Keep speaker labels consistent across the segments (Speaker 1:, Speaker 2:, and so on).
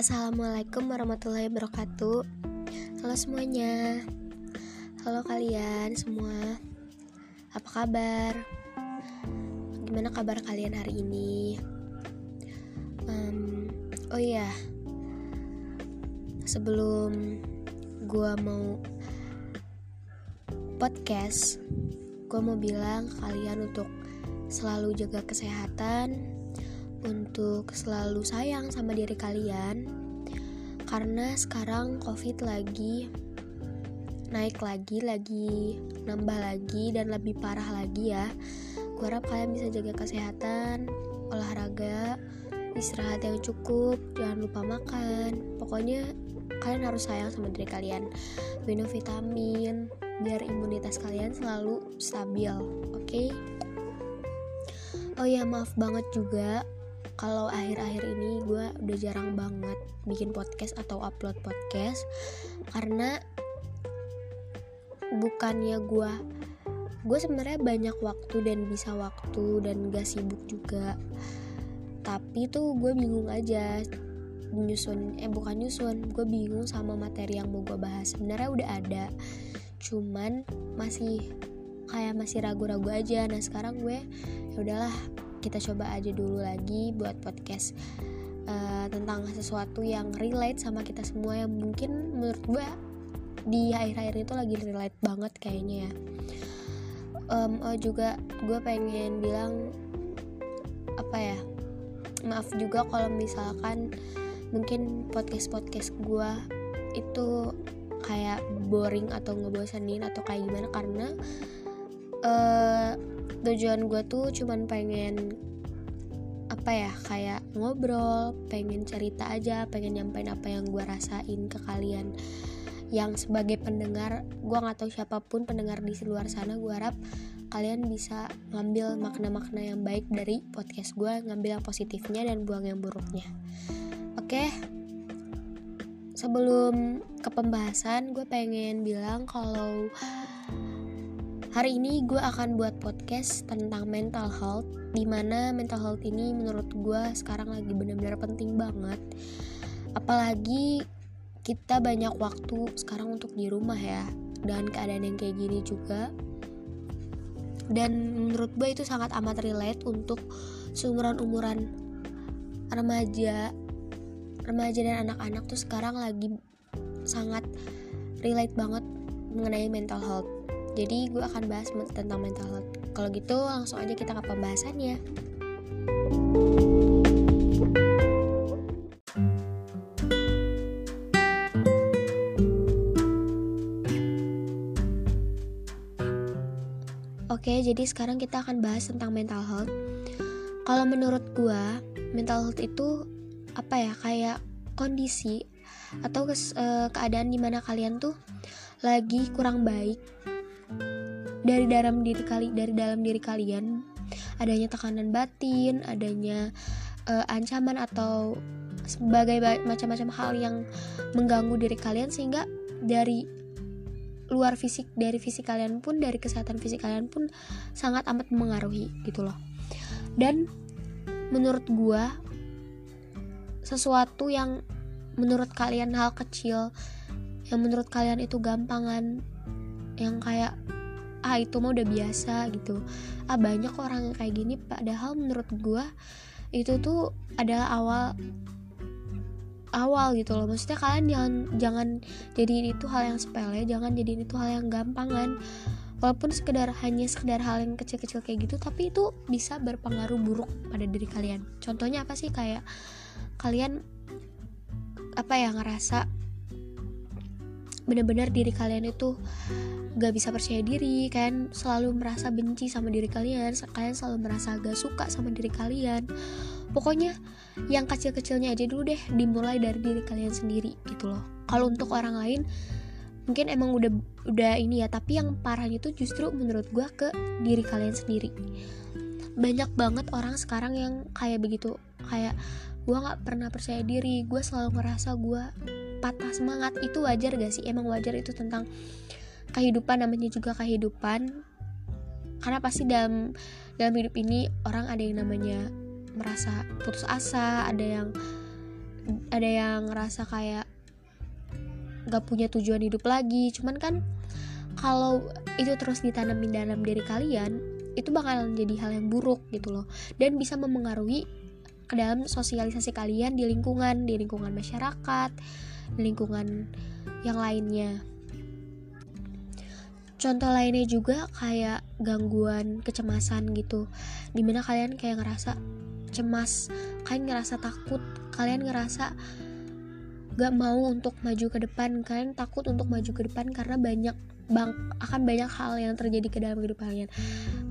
Speaker 1: Assalamualaikum warahmatullahi wabarakatuh. Halo semuanya. Halo kalian semua. Apa kabar? Gimana kabar kalian hari ini? Um, oh iya. Sebelum gue mau podcast Gue mau bilang kalian untuk selalu jaga kesehatan untuk selalu sayang sama diri kalian karena sekarang covid lagi naik lagi lagi nambah lagi dan lebih parah lagi ya. Gue harap kalian bisa jaga kesehatan olahraga istirahat yang cukup jangan lupa makan. Pokoknya kalian harus sayang sama diri kalian. Minum vitamin biar imunitas kalian selalu stabil oke? Okay? oh ya maaf banget juga kalau akhir-akhir ini gue udah jarang banget bikin podcast atau upload podcast karena bukannya gue gue sebenarnya banyak waktu dan bisa waktu dan gak sibuk juga. Tapi tuh gue bingung aja nyusun eh bukan nyusun gue bingung sama materi yang mau gue bahas. Sebenarnya udah ada cuman masih kayak masih ragu-ragu aja. Nah sekarang gue ya udahlah kita coba aja dulu lagi buat podcast uh, tentang sesuatu yang relate sama kita semua yang mungkin menurut gue di akhir-akhir itu lagi relate banget kayaknya ya. Um, oh juga gue pengen bilang apa ya? Maaf juga kalau misalkan mungkin podcast podcast gue itu kayak boring atau ngebosanin atau kayak gimana karena uh, tujuan gue tuh cuman pengen apa ya kayak ngobrol pengen cerita aja pengen nyampein apa yang gue rasain ke kalian. Yang sebagai pendengar gue nggak tahu siapa pun pendengar di luar sana gue harap kalian bisa ngambil makna-makna yang baik dari podcast gue ngambil yang positifnya dan buang yang buruknya. Oke sebelum ke pembahasan gue pengen bilang kalau Hari ini gue akan buat podcast tentang mental health Di mana mental health ini menurut gue sekarang lagi benar-benar penting banget. Apalagi kita banyak waktu sekarang untuk di rumah ya Dan keadaan yang kayak gini juga. Dan menurut gue itu sangat amat relate untuk seumuran-umuran remaja Remaja dan anak-anak tuh sekarang lagi sangat relate banget mengenai mental health jadi gue akan bahas tentang mental health. Kalau gitu langsung aja kita ke pembahasannya. Oke, jadi sekarang kita akan bahas tentang mental health. Kalau menurut gue, mental health itu apa ya? Kayak kondisi atau kes, uh, keadaan di mana kalian tuh lagi kurang baik dari dalam diri kali dari dalam diri kalian adanya tekanan batin adanya uh, ancaman atau sebagai macam-macam hal yang mengganggu diri kalian sehingga dari luar fisik dari fisik kalian pun dari kesehatan fisik kalian pun sangat amat mengaruhi gitu loh. Dan menurut gua sesuatu yang menurut kalian hal kecil yang menurut kalian itu gampangan yang kayak ah itu mah udah biasa gitu. Ah banyak orang kayak gini padahal menurut gue itu tuh adalah awal awal gitu loh. Maksudnya kalian jangan jangan jadiin itu hal yang sepele jangan jadiin itu hal yang gampangan. Walaupun sekedar hanya sekedar hal yang kecil-kecil kayak gitu tapi itu bisa berpengaruh buruk pada diri kalian. Contohnya apa sih? Kayak kalian apa ya ngerasa benar-benar diri kalian itu gak bisa percaya diri kan? Selalu merasa benci sama diri kalian kalian selalu merasa gak suka sama diri kalian. Pokoknya yang kecil-kecilnya aja dulu deh dimulai dari diri kalian sendiri gitu loh. Kalau untuk orang lain mungkin emang udah udah ini ya tapi yang parahnya tuh justru menurut gue ke diri kalian sendiri. Banyak banget orang sekarang yang kayak begitu kayak gue nggak pernah percaya diri gue selalu ngerasa gue patah semangat itu wajar gak sih? Emang wajar itu tentang kehidupan namanya juga kehidupan. Karena pasti dalam dalam hidup ini orang ada yang namanya merasa putus asa ada yang ada yang ngerasa kayak gak punya tujuan hidup lagi. Cuman kan kalau itu terus ditanamin dalam diri kalian itu bakalan jadi hal yang buruk gitu loh. Dan bisa mempengaruhi ke dalam sosialisasi kalian di lingkungan di lingkungan masyarakat lingkungan yang lainnya. Contoh lainnya juga kayak gangguan kecemasan gitu di mana kalian kayak ngerasa cemas kalian ngerasa takut kalian ngerasa gak mau untuk maju ke depan kalian takut untuk maju ke depan karena banyak bang akan banyak hal yang terjadi ke dalam hidup kalian.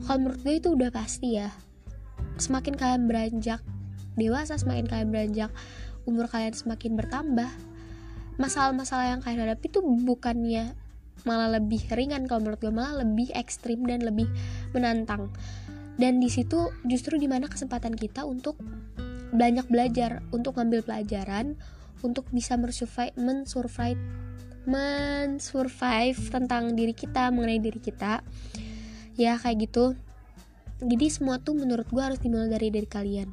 Speaker 1: Kalau menurut gue itu udah pasti ya. Semakin kalian beranjak dewasa semakin kalian beranjak umur kalian semakin bertambah masalah-masalah yang kalian hadapi itu bukannya malah lebih ringan kalau menurut gue malah lebih ekstrim dan lebih menantang. Dan di situ justru di mana kesempatan kita untuk banyak belajar untuk ngambil pelajaran untuk bisa mensurvive mensurvive mensurvive tentang diri kita mengenai diri kita. Ya kayak gitu. Jadi semua tuh menurut gue harus dimulai dari diri kalian.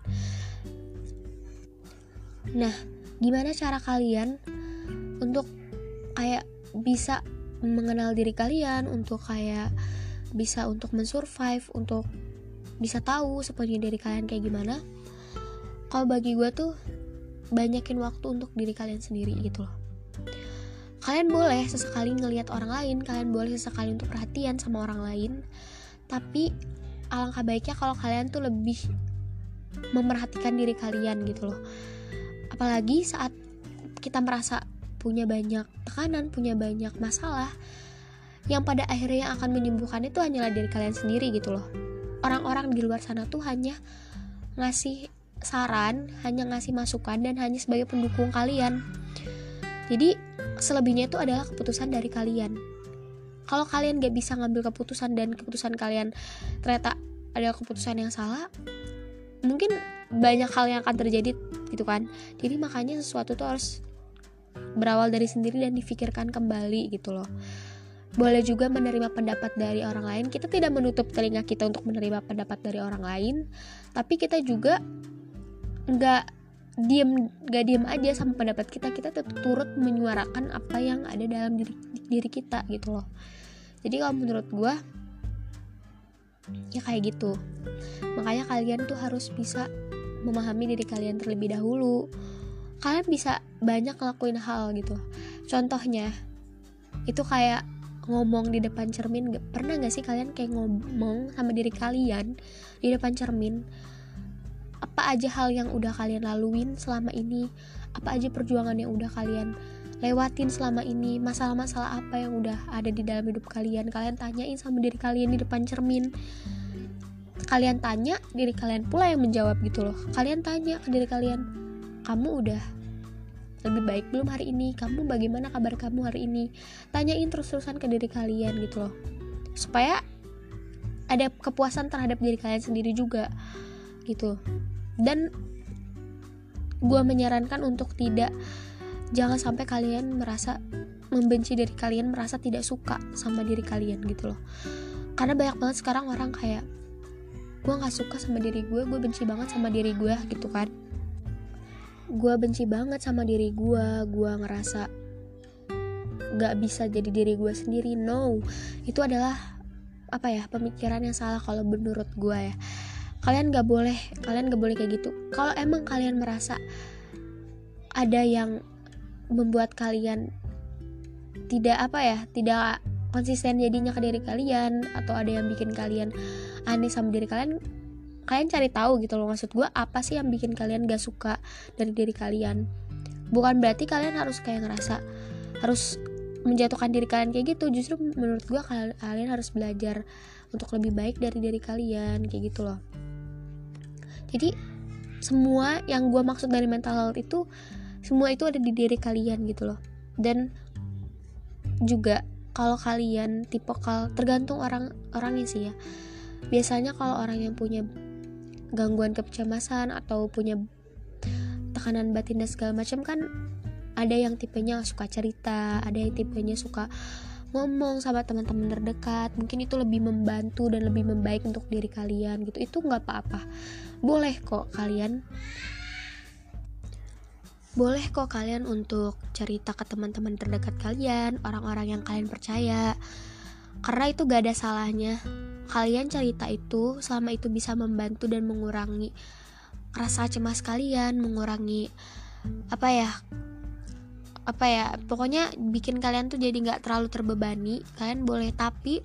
Speaker 1: Nah gimana cara kalian untuk kayak bisa mengenal diri kalian untuk kayak bisa untuk mensurvive untuk bisa tahu sepenuhnya diri kalian kayak gimana. Kalau bagi gue tuh banyakin waktu untuk diri kalian sendiri gitu loh. Kalian boleh sesekali ngelihat orang lain kalian boleh sesekali untuk perhatian sama orang lain tapi alangkah baiknya kalau kalian tuh lebih memerhatikan diri kalian gitu loh. Apalagi saat kita merasa punya banyak tekanan punya banyak masalah yang pada akhirnya yang akan menyembuhkan itu hanyalah diri kalian sendiri gitu loh orang-orang di luar sana tuh hanya ngasih saran, hanya ngasih masukan dan hanya sebagai pendukung kalian. Jadi selebihnya itu adalah keputusan dari kalian. Kalau kalian gak bisa ngambil keputusan dan keputusan kalian ternyata ada keputusan yang salah, mungkin banyak hal yang akan terjadi gitu kan. Jadi makanya sesuatu tuh harus berawal dari sendiri dan difikirkan kembali gitu loh. Boleh juga menerima pendapat dari orang lain. Kita tidak menutup telinga kita untuk menerima pendapat dari orang lain. Tapi kita juga nggak diem nggak diem aja sama pendapat kita. Kita tetap turut menyuarakan apa yang ada dalam diri diri kita gitu loh. Jadi kalau menurut gue ya kayak gitu. Makanya kalian tuh harus bisa memahami diri kalian terlebih dahulu kalian bisa banyak ngelakuin hal gitu. Contohnya itu kayak ngomong di depan cermin. Gak pernah gak sih kalian kayak ngomong sama diri kalian di depan cermin? Apa aja hal yang udah kalian laluin selama ini? Apa aja perjuangan yang udah kalian lewatin selama ini? Masalah-masalah apa yang udah ada di dalam hidup kalian? Kalian tanyain sama diri kalian di depan cermin. Kalian tanya diri kalian pula yang menjawab gitu loh. Kalian tanya ke diri kalian kamu udah lebih baik belum hari ini? Kamu bagaimana kabar kamu hari ini? Tanyain terus-terusan ke diri kalian gitu loh. Supaya ada kepuasan terhadap diri kalian sendiri juga gitu. Dan gue menyarankan untuk tidak jangan sampai kalian merasa membenci diri kalian merasa tidak suka sama diri kalian gitu loh. Karena banyak banget sekarang orang kayak gue nggak suka sama diri gue gue benci banget sama diri gue gitu kan gue benci banget sama diri gue gue ngerasa gak bisa jadi diri gue sendiri. No. Itu adalah apa ya pemikiran yang salah kalau menurut gue ya. Kalian gak boleh kalian gak boleh kayak gitu. Kalau emang kalian merasa ada yang membuat kalian tidak apa ya tidak konsisten jadinya ke diri kalian atau ada yang bikin kalian aneh sama diri kalian kalian cari tahu gitu loh maksud gue apa sih yang bikin kalian gak suka dari diri kalian? Bukan berarti kalian harus kayak ngerasa harus menjatuhkan diri kalian kayak gitu justru menurut gue kalian harus belajar untuk lebih baik dari diri kalian kayak gitu loh. Jadi semua yang gue maksud dari mental health itu semua itu ada di diri kalian gitu loh. Dan juga kalau kalian tipe kal tergantung orang orangnya sih ya. Biasanya kalau orang yang punya gangguan kecemasan atau punya tekanan batin dan segala macam kan ada yang tipenya suka cerita ada yang tipenya suka ngomong sama teman-teman terdekat. Mungkin itu lebih membantu dan lebih membaik untuk diri kalian gitu. Itu nggak apa-apa. Boleh kok kalian boleh kok kalian untuk cerita ke teman-teman terdekat kalian orang-orang yang kalian percaya. Karena itu gak ada salahnya kalian cerita itu selama itu bisa membantu dan mengurangi rasa cemas kalian mengurangi apa ya apa ya pokoknya bikin kalian tuh jadi nggak terlalu terbebani. Kalian boleh tapi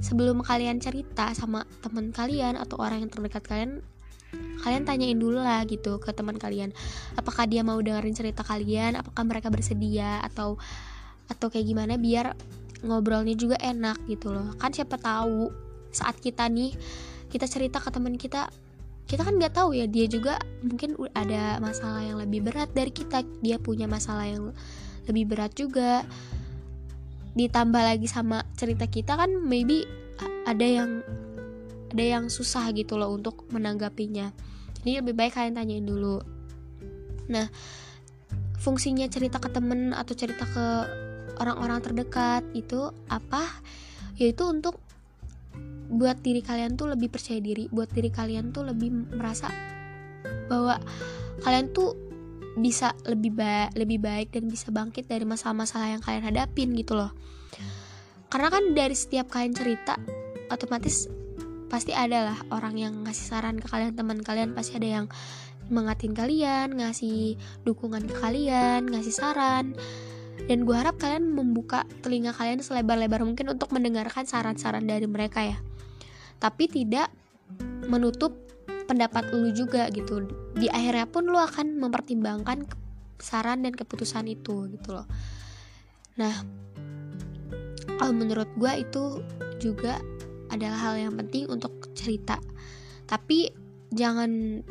Speaker 1: sebelum kalian cerita sama teman kalian atau orang yang terdekat kalian kalian tanyain dulu lah gitu ke teman kalian. Apakah dia mau dengerin cerita kalian? Apakah mereka bersedia? Atau atau kayak gimana? Biar ngobrolnya juga enak gitu loh. Kan siapa tahu saat kita nih kita cerita ke teman kita kita kan nggak tahu ya dia juga mungkin ada masalah yang lebih berat dari kita. Dia punya masalah yang lebih berat juga. Ditambah lagi sama cerita kita kan maybe ada yang ada yang susah gitu loh untuk menanggapinya. Jadi lebih baik kalian tanyain dulu. Nah fungsinya cerita ke temen atau cerita ke orang-orang terdekat itu apa? Yaitu untuk buat diri kalian tuh lebih percaya diri buat diri kalian tuh lebih merasa bahwa kalian tuh bisa lebih baik lebih baik dan bisa bangkit dari masalah-masalah yang kalian hadapin gitu loh. Karena kan dari setiap kalian cerita otomatis pasti ada lah orang yang ngasih saran ke kalian teman kalian pasti ada yang mengatin kalian ngasih dukungan ke kalian ngasih saran. Dan gue harap kalian membuka telinga kalian selebar-lebar mungkin untuk mendengarkan saran-saran dari mereka ya tapi tidak menutup pendapat lu juga gitu. Di akhirnya pun lu akan mempertimbangkan saran dan keputusan itu gitu loh. Nah kalau menurut gue itu juga adalah hal yang penting untuk cerita. Tapi jangan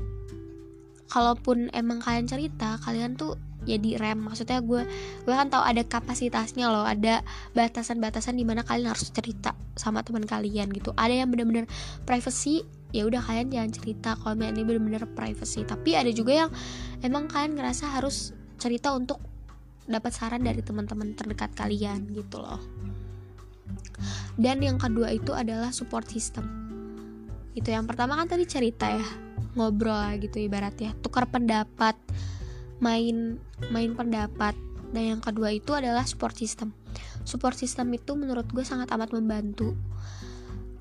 Speaker 1: kalaupun emang kalian cerita kalian tuh ya di rem. Maksudnya gue gue kan tahu ada kapasitasnya loh ada batasan-batasan di mana kalian harus cerita sama teman kalian gitu. Ada yang bener-bener privacy ya udah kalian jangan cerita. Kalau ini bener-bener privacy. Tapi ada juga yang emang kalian ngerasa harus cerita untuk dapat saran dari teman-teman terdekat kalian gitu loh. Dan yang kedua itu adalah support system. Itu yang pertama kan tadi cerita ya ngobrol gitu ibaratnya. Tukar pendapat main main pendapat. Dan yang kedua itu adalah support system. Support system itu menurut gue sangat amat membantu.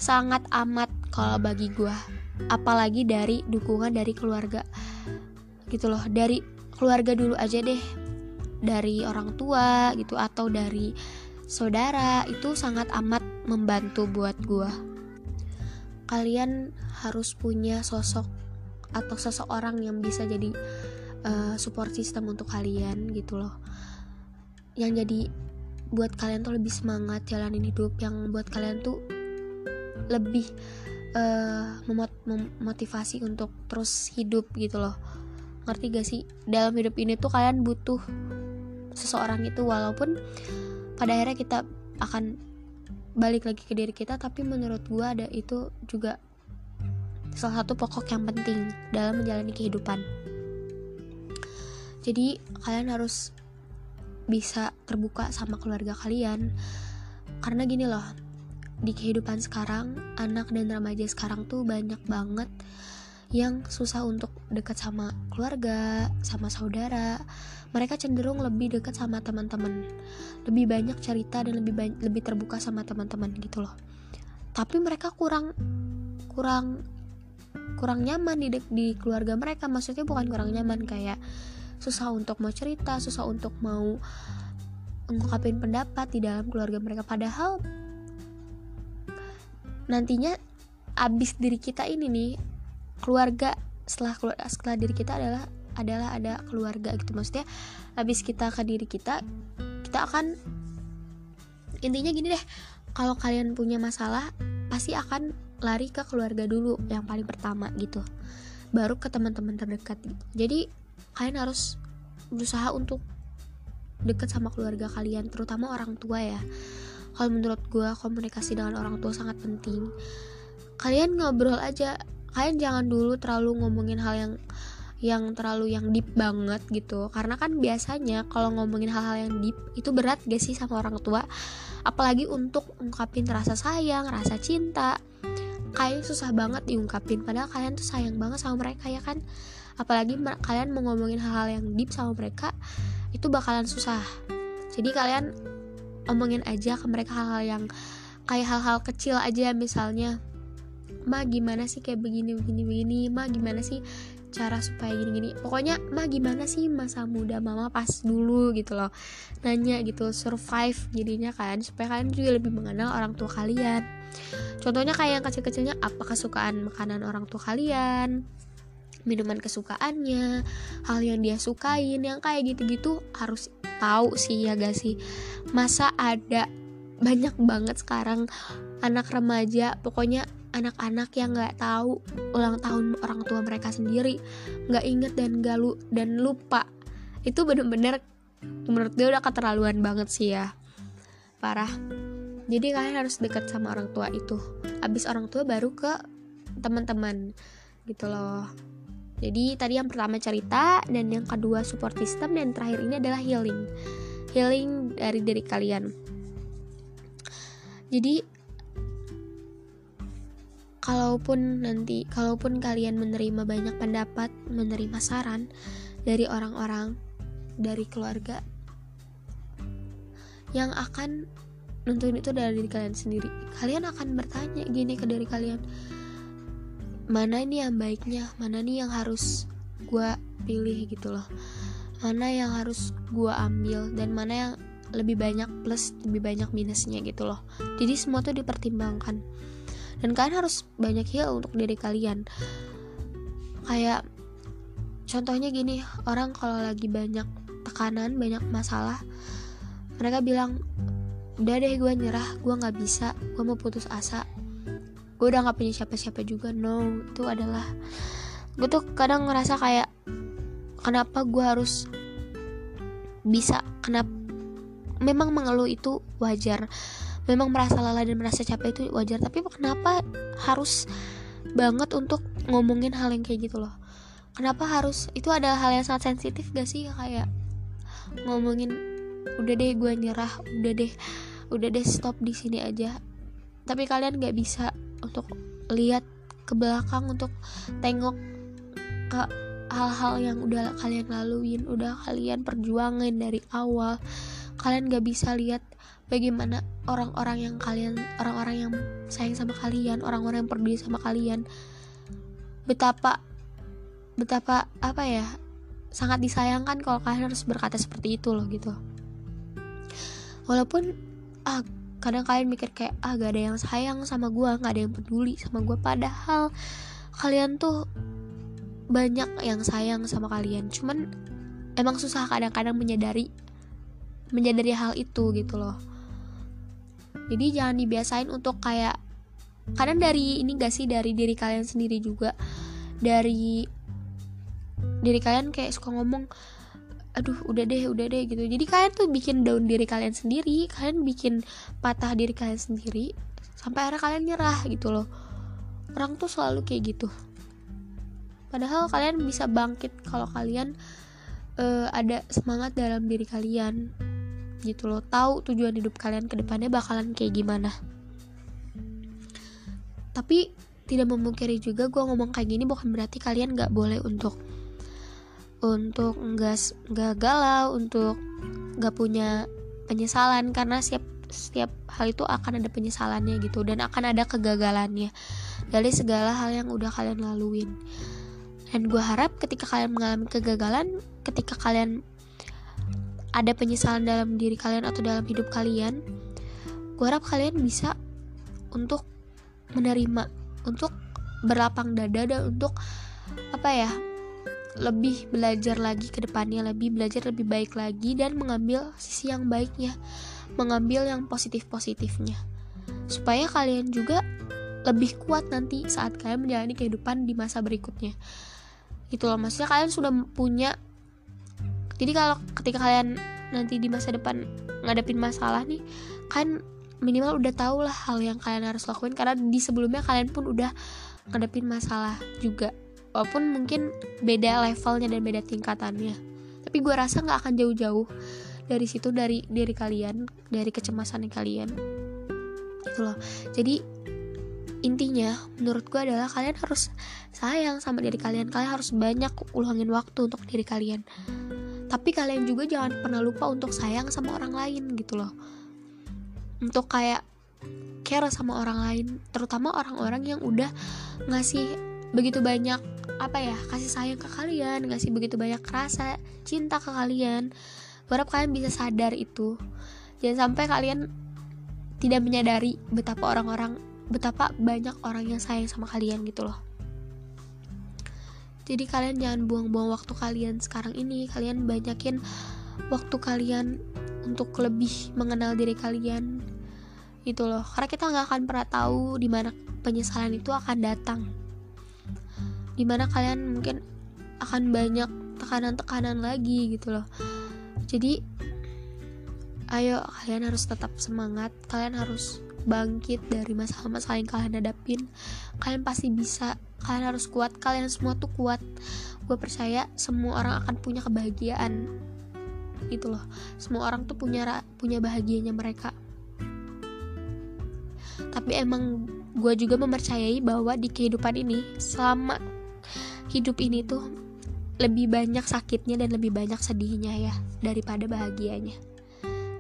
Speaker 1: Sangat amat kalau bagi gue apalagi dari dukungan dari keluarga. Gitu loh. Dari keluarga dulu aja deh. Dari orang tua gitu atau dari saudara itu sangat amat membantu buat gue kalian harus punya sosok atau seseorang yang bisa jadi uh, support system untuk kalian gitu loh. Yang jadi buat kalian tuh lebih semangat jalanin hidup yang buat kalian tuh lebih uh, memot memotivasi untuk terus hidup gitu loh. Ngerti gak sih? Dalam hidup ini tuh kalian butuh seseorang itu walaupun pada akhirnya kita akan balik lagi ke diri kita tapi menurut gue ada itu juga salah satu pokok yang penting dalam menjalani kehidupan jadi kalian harus bisa terbuka sama keluarga kalian karena gini loh di kehidupan sekarang anak dan remaja sekarang tuh banyak banget yang susah untuk dekat sama keluarga, sama saudara. Mereka cenderung lebih dekat sama teman-teman, lebih banyak cerita dan lebih lebih terbuka sama teman-teman gitu loh. Tapi mereka kurang kurang kurang nyaman di di keluarga mereka. Maksudnya bukan kurang nyaman kayak susah untuk mau cerita susah untuk mau mengungkapin pendapat di dalam keluarga mereka. Padahal nantinya abis diri kita ini nih keluarga setelah keluarga setelah diri kita adalah adalah ada keluarga gitu. Maksudnya abis kita ke diri kita kita akan intinya gini deh kalau kalian punya masalah pasti akan lari ke keluarga dulu yang paling pertama gitu. Baru ke teman-teman terdekat gitu. jadi kalian harus berusaha untuk deket sama keluarga kalian terutama orang tua ya. Kalau menurut gue komunikasi dengan orang tua sangat penting. Kalian ngobrol aja. Kalian jangan dulu terlalu ngomongin hal yang yang terlalu yang deep banget gitu. Karena kan biasanya kalau ngomongin hal-hal yang deep itu berat gak sih sama orang tua? Apalagi untuk ungkapin rasa sayang rasa cinta. Kayak susah banget diungkapin. Padahal kalian tuh sayang banget sama mereka ya kan apalagi kalian mau ngomongin hal-hal yang deep sama mereka itu bakalan susah. Jadi kalian omongin aja ke mereka hal-hal yang kayak hal-hal kecil aja misalnya ma gimana sih kayak begini begini begini? Ma gimana sih cara supaya gini-gini? Pokoknya mah gimana sih masa muda mama pas dulu? gitu loh. Nanya gitu survive jadinya kan supaya kalian juga lebih mengenal orang tua kalian. Contohnya kayak yang kecil-kecilnya apa kesukaan makanan orang tua kalian minuman kesukaannya hal yang dia sukain yang kayak gitu-gitu harus tahu sih ya gak sih? Masa ada banyak banget sekarang anak remaja pokoknya anak-anak yang nggak tahu ulang tahun orang tua mereka sendiri nggak inget dan gak lu dan lupa. Itu bener-bener menurut gue udah keterlaluan banget sih ya. Parah. Jadi kalian harus dekat sama orang tua itu. Abis orang tua baru ke teman-teman gitu loh jadi tadi yang pertama cerita dan yang kedua support system dan terakhir ini adalah healing. Healing dari diri kalian. Jadi kalaupun nanti kalaupun kalian menerima banyak pendapat menerima saran dari orang-orang dari keluarga yang akan nonton itu dari diri kalian sendiri. Kalian akan bertanya gini ke diri kalian mana ini yang baiknya mana nih yang harus gue pilih gitu loh. Mana yang harus gue ambil dan mana yang lebih banyak plus lebih banyak minusnya gitu loh. Jadi semua tuh dipertimbangkan. Dan kalian harus banyak heal untuk diri kalian. Kayak contohnya gini orang kalau lagi banyak tekanan banyak masalah mereka bilang udah deh gue nyerah gue nggak bisa gue mau putus asa gue udah nggak punya siapa-siapa juga no. Itu adalah gue tuh kadang ngerasa kayak kenapa gue harus bisa kenapa memang mengeluh itu wajar. Memang merasa lelah dan merasa capek itu wajar tapi kenapa harus banget untuk ngomongin hal yang kayak gitu loh? Kenapa harus itu adalah hal yang sangat sensitif gak sih? Kayak ngomongin udah deh gue nyerah udah deh udah deh stop di sini aja. Tapi kalian gak bisa untuk lihat ke belakang untuk tengok ke hal-hal yang udah kalian laluin udah kalian perjuangin dari awal. Kalian gak bisa lihat bagaimana orang-orang yang kalian orang-orang yang sayang sama kalian orang-orang yang peduli sama kalian. Betapa betapa apa ya sangat disayangkan kalau kalian harus berkata seperti itu loh gitu. Walaupun ah kadang kalian mikir kayak ah gak ada yang sayang sama gue gak ada yang peduli sama gue padahal kalian tuh banyak yang sayang sama kalian. Cuman emang susah kadang-kadang menyadari menyadari hal itu gitu loh. Jadi jangan dibiasain untuk kayak kadang dari ini gak sih dari diri kalian sendiri juga. Dari diri kalian kayak suka ngomong aduh udah deh udah deh gitu. Jadi kalian tuh bikin down diri kalian sendiri kalian bikin patah diri kalian sendiri sampai akhirnya kalian nyerah gitu loh. Orang tuh selalu kayak gitu. Padahal kalian bisa bangkit kalau kalian uh, ada semangat dalam diri kalian gitu loh. Tahu tujuan hidup kalian ke depannya bakalan kayak gimana. Tapi tidak memungkiri juga gue ngomong kayak gini bukan berarti kalian nggak boleh untuk untuk nggak nggak galau untuk nggak punya penyesalan karena setiap setiap hal itu akan ada penyesalannya gitu dan akan ada kegagalannya. Dari segala hal yang udah kalian laluin. Dan gue harap ketika kalian mengalami kegagalan ketika kalian ada penyesalan dalam diri kalian atau dalam hidup kalian gue harap kalian bisa untuk menerima untuk berlapang dada dan untuk apa ya lebih belajar lagi ke depannya lebih belajar lebih baik lagi dan mengambil sisi yang baiknya mengambil yang positif-positifnya. Supaya kalian juga lebih kuat nanti saat kalian menjalani kehidupan di masa berikutnya. Itu loh maksudnya kalian sudah punya jadi kalau ketika kalian nanti di masa depan ngadepin masalah nih kan minimal udah tau lah hal yang kalian harus lakuin karena di sebelumnya kalian pun udah ngadepin masalah juga walaupun mungkin beda levelnya dan beda tingkatannya. Tapi gue rasa nggak akan jauh-jauh dari situ dari diri kalian dari kecemasan kalian. Gitu loh. Jadi intinya menurut gue adalah kalian harus sayang sama diri kalian. Kalian harus banyak ulangin waktu untuk diri kalian. Tapi kalian juga jangan pernah lupa untuk sayang sama orang lain gitu loh. Untuk kayak care sama orang lain terutama orang-orang yang udah ngasih begitu banyak apa ya kasih sayang ke kalian ngasih begitu banyak rasa cinta ke kalian. Berharap kalian bisa sadar itu. Jangan sampai kalian tidak menyadari betapa orang-orang betapa banyak orang yang sayang sama kalian gitu loh. Jadi kalian jangan buang-buang waktu kalian sekarang ini. Kalian banyakin waktu kalian untuk lebih mengenal diri kalian gitu loh. Karena kita nggak akan pernah tahu di mana penyesalan itu akan datang di mana kalian mungkin akan banyak tekanan-tekanan lagi gitu loh. Jadi ayo kalian harus tetap semangat kalian harus bangkit dari masalah-masalah yang kalian hadapin. Kalian pasti bisa kalian harus kuat kalian semua tuh kuat. Gue percaya semua orang akan punya kebahagiaan itu loh. Semua orang tuh punya punya bahagianya mereka. Tapi emang gue juga mempercayai bahwa di kehidupan ini selama hidup ini tuh lebih banyak sakitnya dan lebih banyak sedihnya ya daripada bahagianya.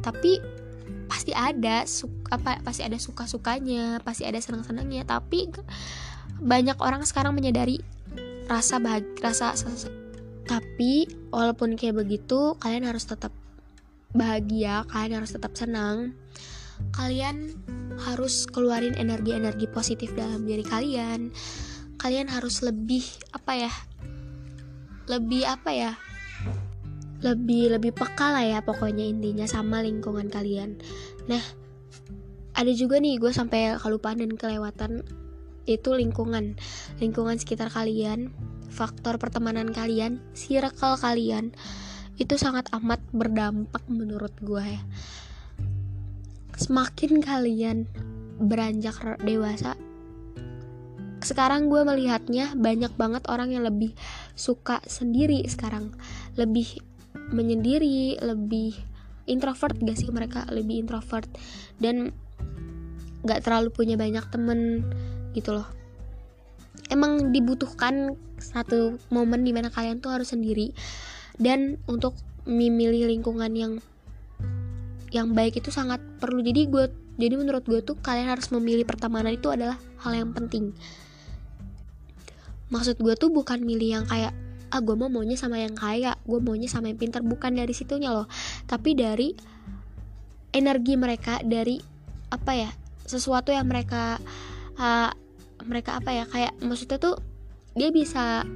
Speaker 1: Tapi pasti ada suka apa pasti ada suka sukanya pasti ada senang senangnya tapi banyak orang sekarang menyadari rasa bahagia rasa tapi walaupun kayak begitu kalian harus tetap bahagia kalian harus tetap senang. Kalian harus keluarin energi-energi positif dalam diri kalian kalian harus lebih apa ya lebih apa ya lebih lebih peka lah ya pokoknya intinya sama lingkungan kalian. Nah ada juga nih gue sampai kelupaan dan kelewatan itu lingkungan lingkungan sekitar kalian faktor pertemanan kalian circle kalian itu sangat amat berdampak menurut gue ya. Semakin kalian beranjak dewasa sekarang gue melihatnya banyak banget orang yang lebih suka sendiri sekarang. Lebih menyendiri lebih introvert gak sih mereka? Lebih introvert dan gak terlalu punya banyak temen gitu loh. Emang dibutuhkan satu momen di mana kalian tuh harus sendiri dan untuk memilih lingkungan yang yang baik itu sangat perlu. Jadi gue jadi menurut gue tuh kalian harus memilih pertemanan itu adalah hal yang penting maksud gue tuh bukan milih yang kayak ah gue mau maunya sama yang kaya gue maunya sama yang pintar. Bukan dari situnya loh. Tapi dari energi mereka dari apa ya sesuatu yang mereka uh, mereka apa ya kayak maksudnya tuh dia bisa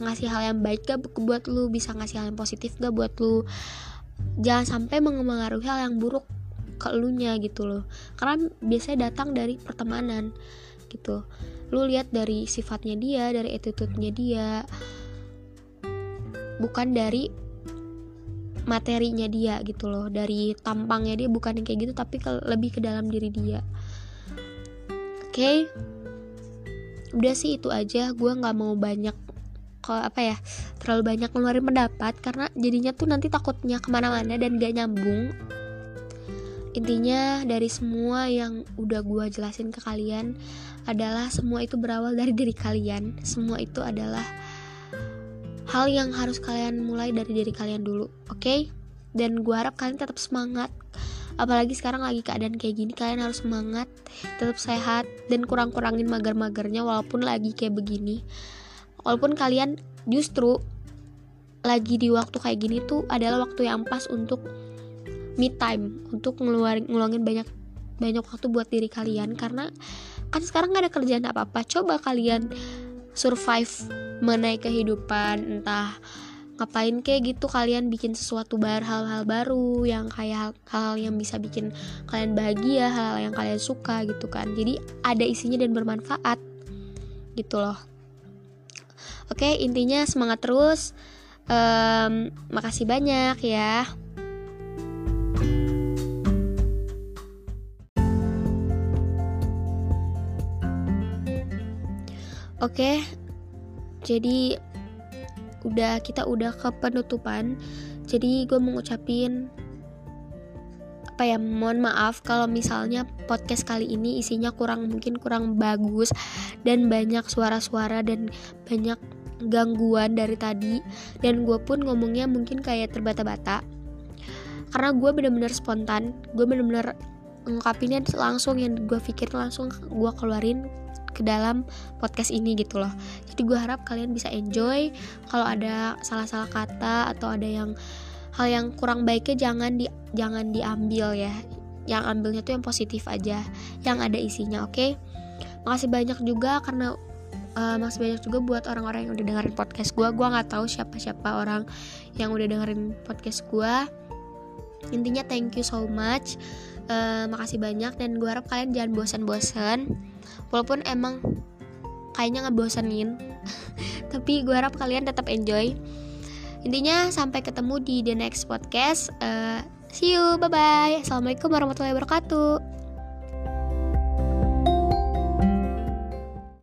Speaker 1: ngasih hal yang baik gak buat lu bisa ngasih hal yang positif gak buat lu. Jangan sampai mengaruhi hal yang buruk ke elunya gitu loh. Karena biasanya datang dari pertemanan gitu lu lihat dari sifatnya dia dari attitude-nya dia. Bukan dari materinya dia gitu loh. Dari tampangnya dia bukan yang kayak gitu tapi ke, lebih ke dalam diri dia. Oke? Okay? udah sih itu aja. Gue nggak mau banyak ke apa ya terlalu banyak ngeluarin pendapat karena jadinya tuh nanti takutnya ke mana-mana dan gak nyambung intinya dari semua yang udah gue jelasin ke kalian adalah semua itu berawal dari diri kalian. Semua itu adalah hal yang harus kalian mulai dari diri kalian dulu oke? Okay? dan gue harap kalian tetap semangat. Apalagi sekarang lagi keadaan kayak gini kalian harus semangat tetap sehat dan kurang-kurangin mager-magernya walaupun lagi kayak begini. Walaupun kalian justru lagi di waktu kayak gini tuh adalah waktu yang pas untuk me time untuk ngeluarin ngulangin banyak banyak waktu buat diri kalian. Karena kan sekarang gak ada kerjaan apa apa coba kalian survive menaik kehidupan entah ngapain kayak gitu kalian bikin sesuatu bar hal-hal baru yang kayak hal-hal yang bisa bikin kalian bahagia hal-hal yang kalian suka gitu kan. Jadi ada isinya dan bermanfaat gitu loh. Oke intinya semangat terus. Um, makasih banyak ya Oke, jadi udah kita udah ke penutupan. Jadi gue mau ngucapin apa ya mohon maaf kalau misalnya podcast kali ini isinya kurang mungkin kurang bagus dan banyak suara-suara dan banyak gangguan dari tadi. Dan gue pun ngomongnya mungkin kayak terbata-bata. Karena gue bener-bener spontan gue bener-bener ngungkapinnya langsung yang gue pikir langsung gue keluarin ke dalam podcast ini gitu loh. Jadi gue harap kalian bisa enjoy. Kalau ada salah-salah kata atau ada yang hal yang kurang baiknya jangan di jangan diambil ya. Yang ambilnya tuh yang positif aja yang ada isinya oke? Okay? makasih banyak juga karena uh, makasih banyak juga buat orang-orang yang udah dengerin podcast gue gue nggak tahu siapa-siapa orang yang udah dengerin podcast gue intinya thank you so much. Uh, makasih banyak dan gue harap kalian jangan bosan-bosan walaupun emang kayaknya ngebosanin tapi gue harap kalian tetap enjoy. Intinya sampai ketemu di the next podcast. Uh, see you bye bye assalamualaikum warahmatullahi wabarakatuh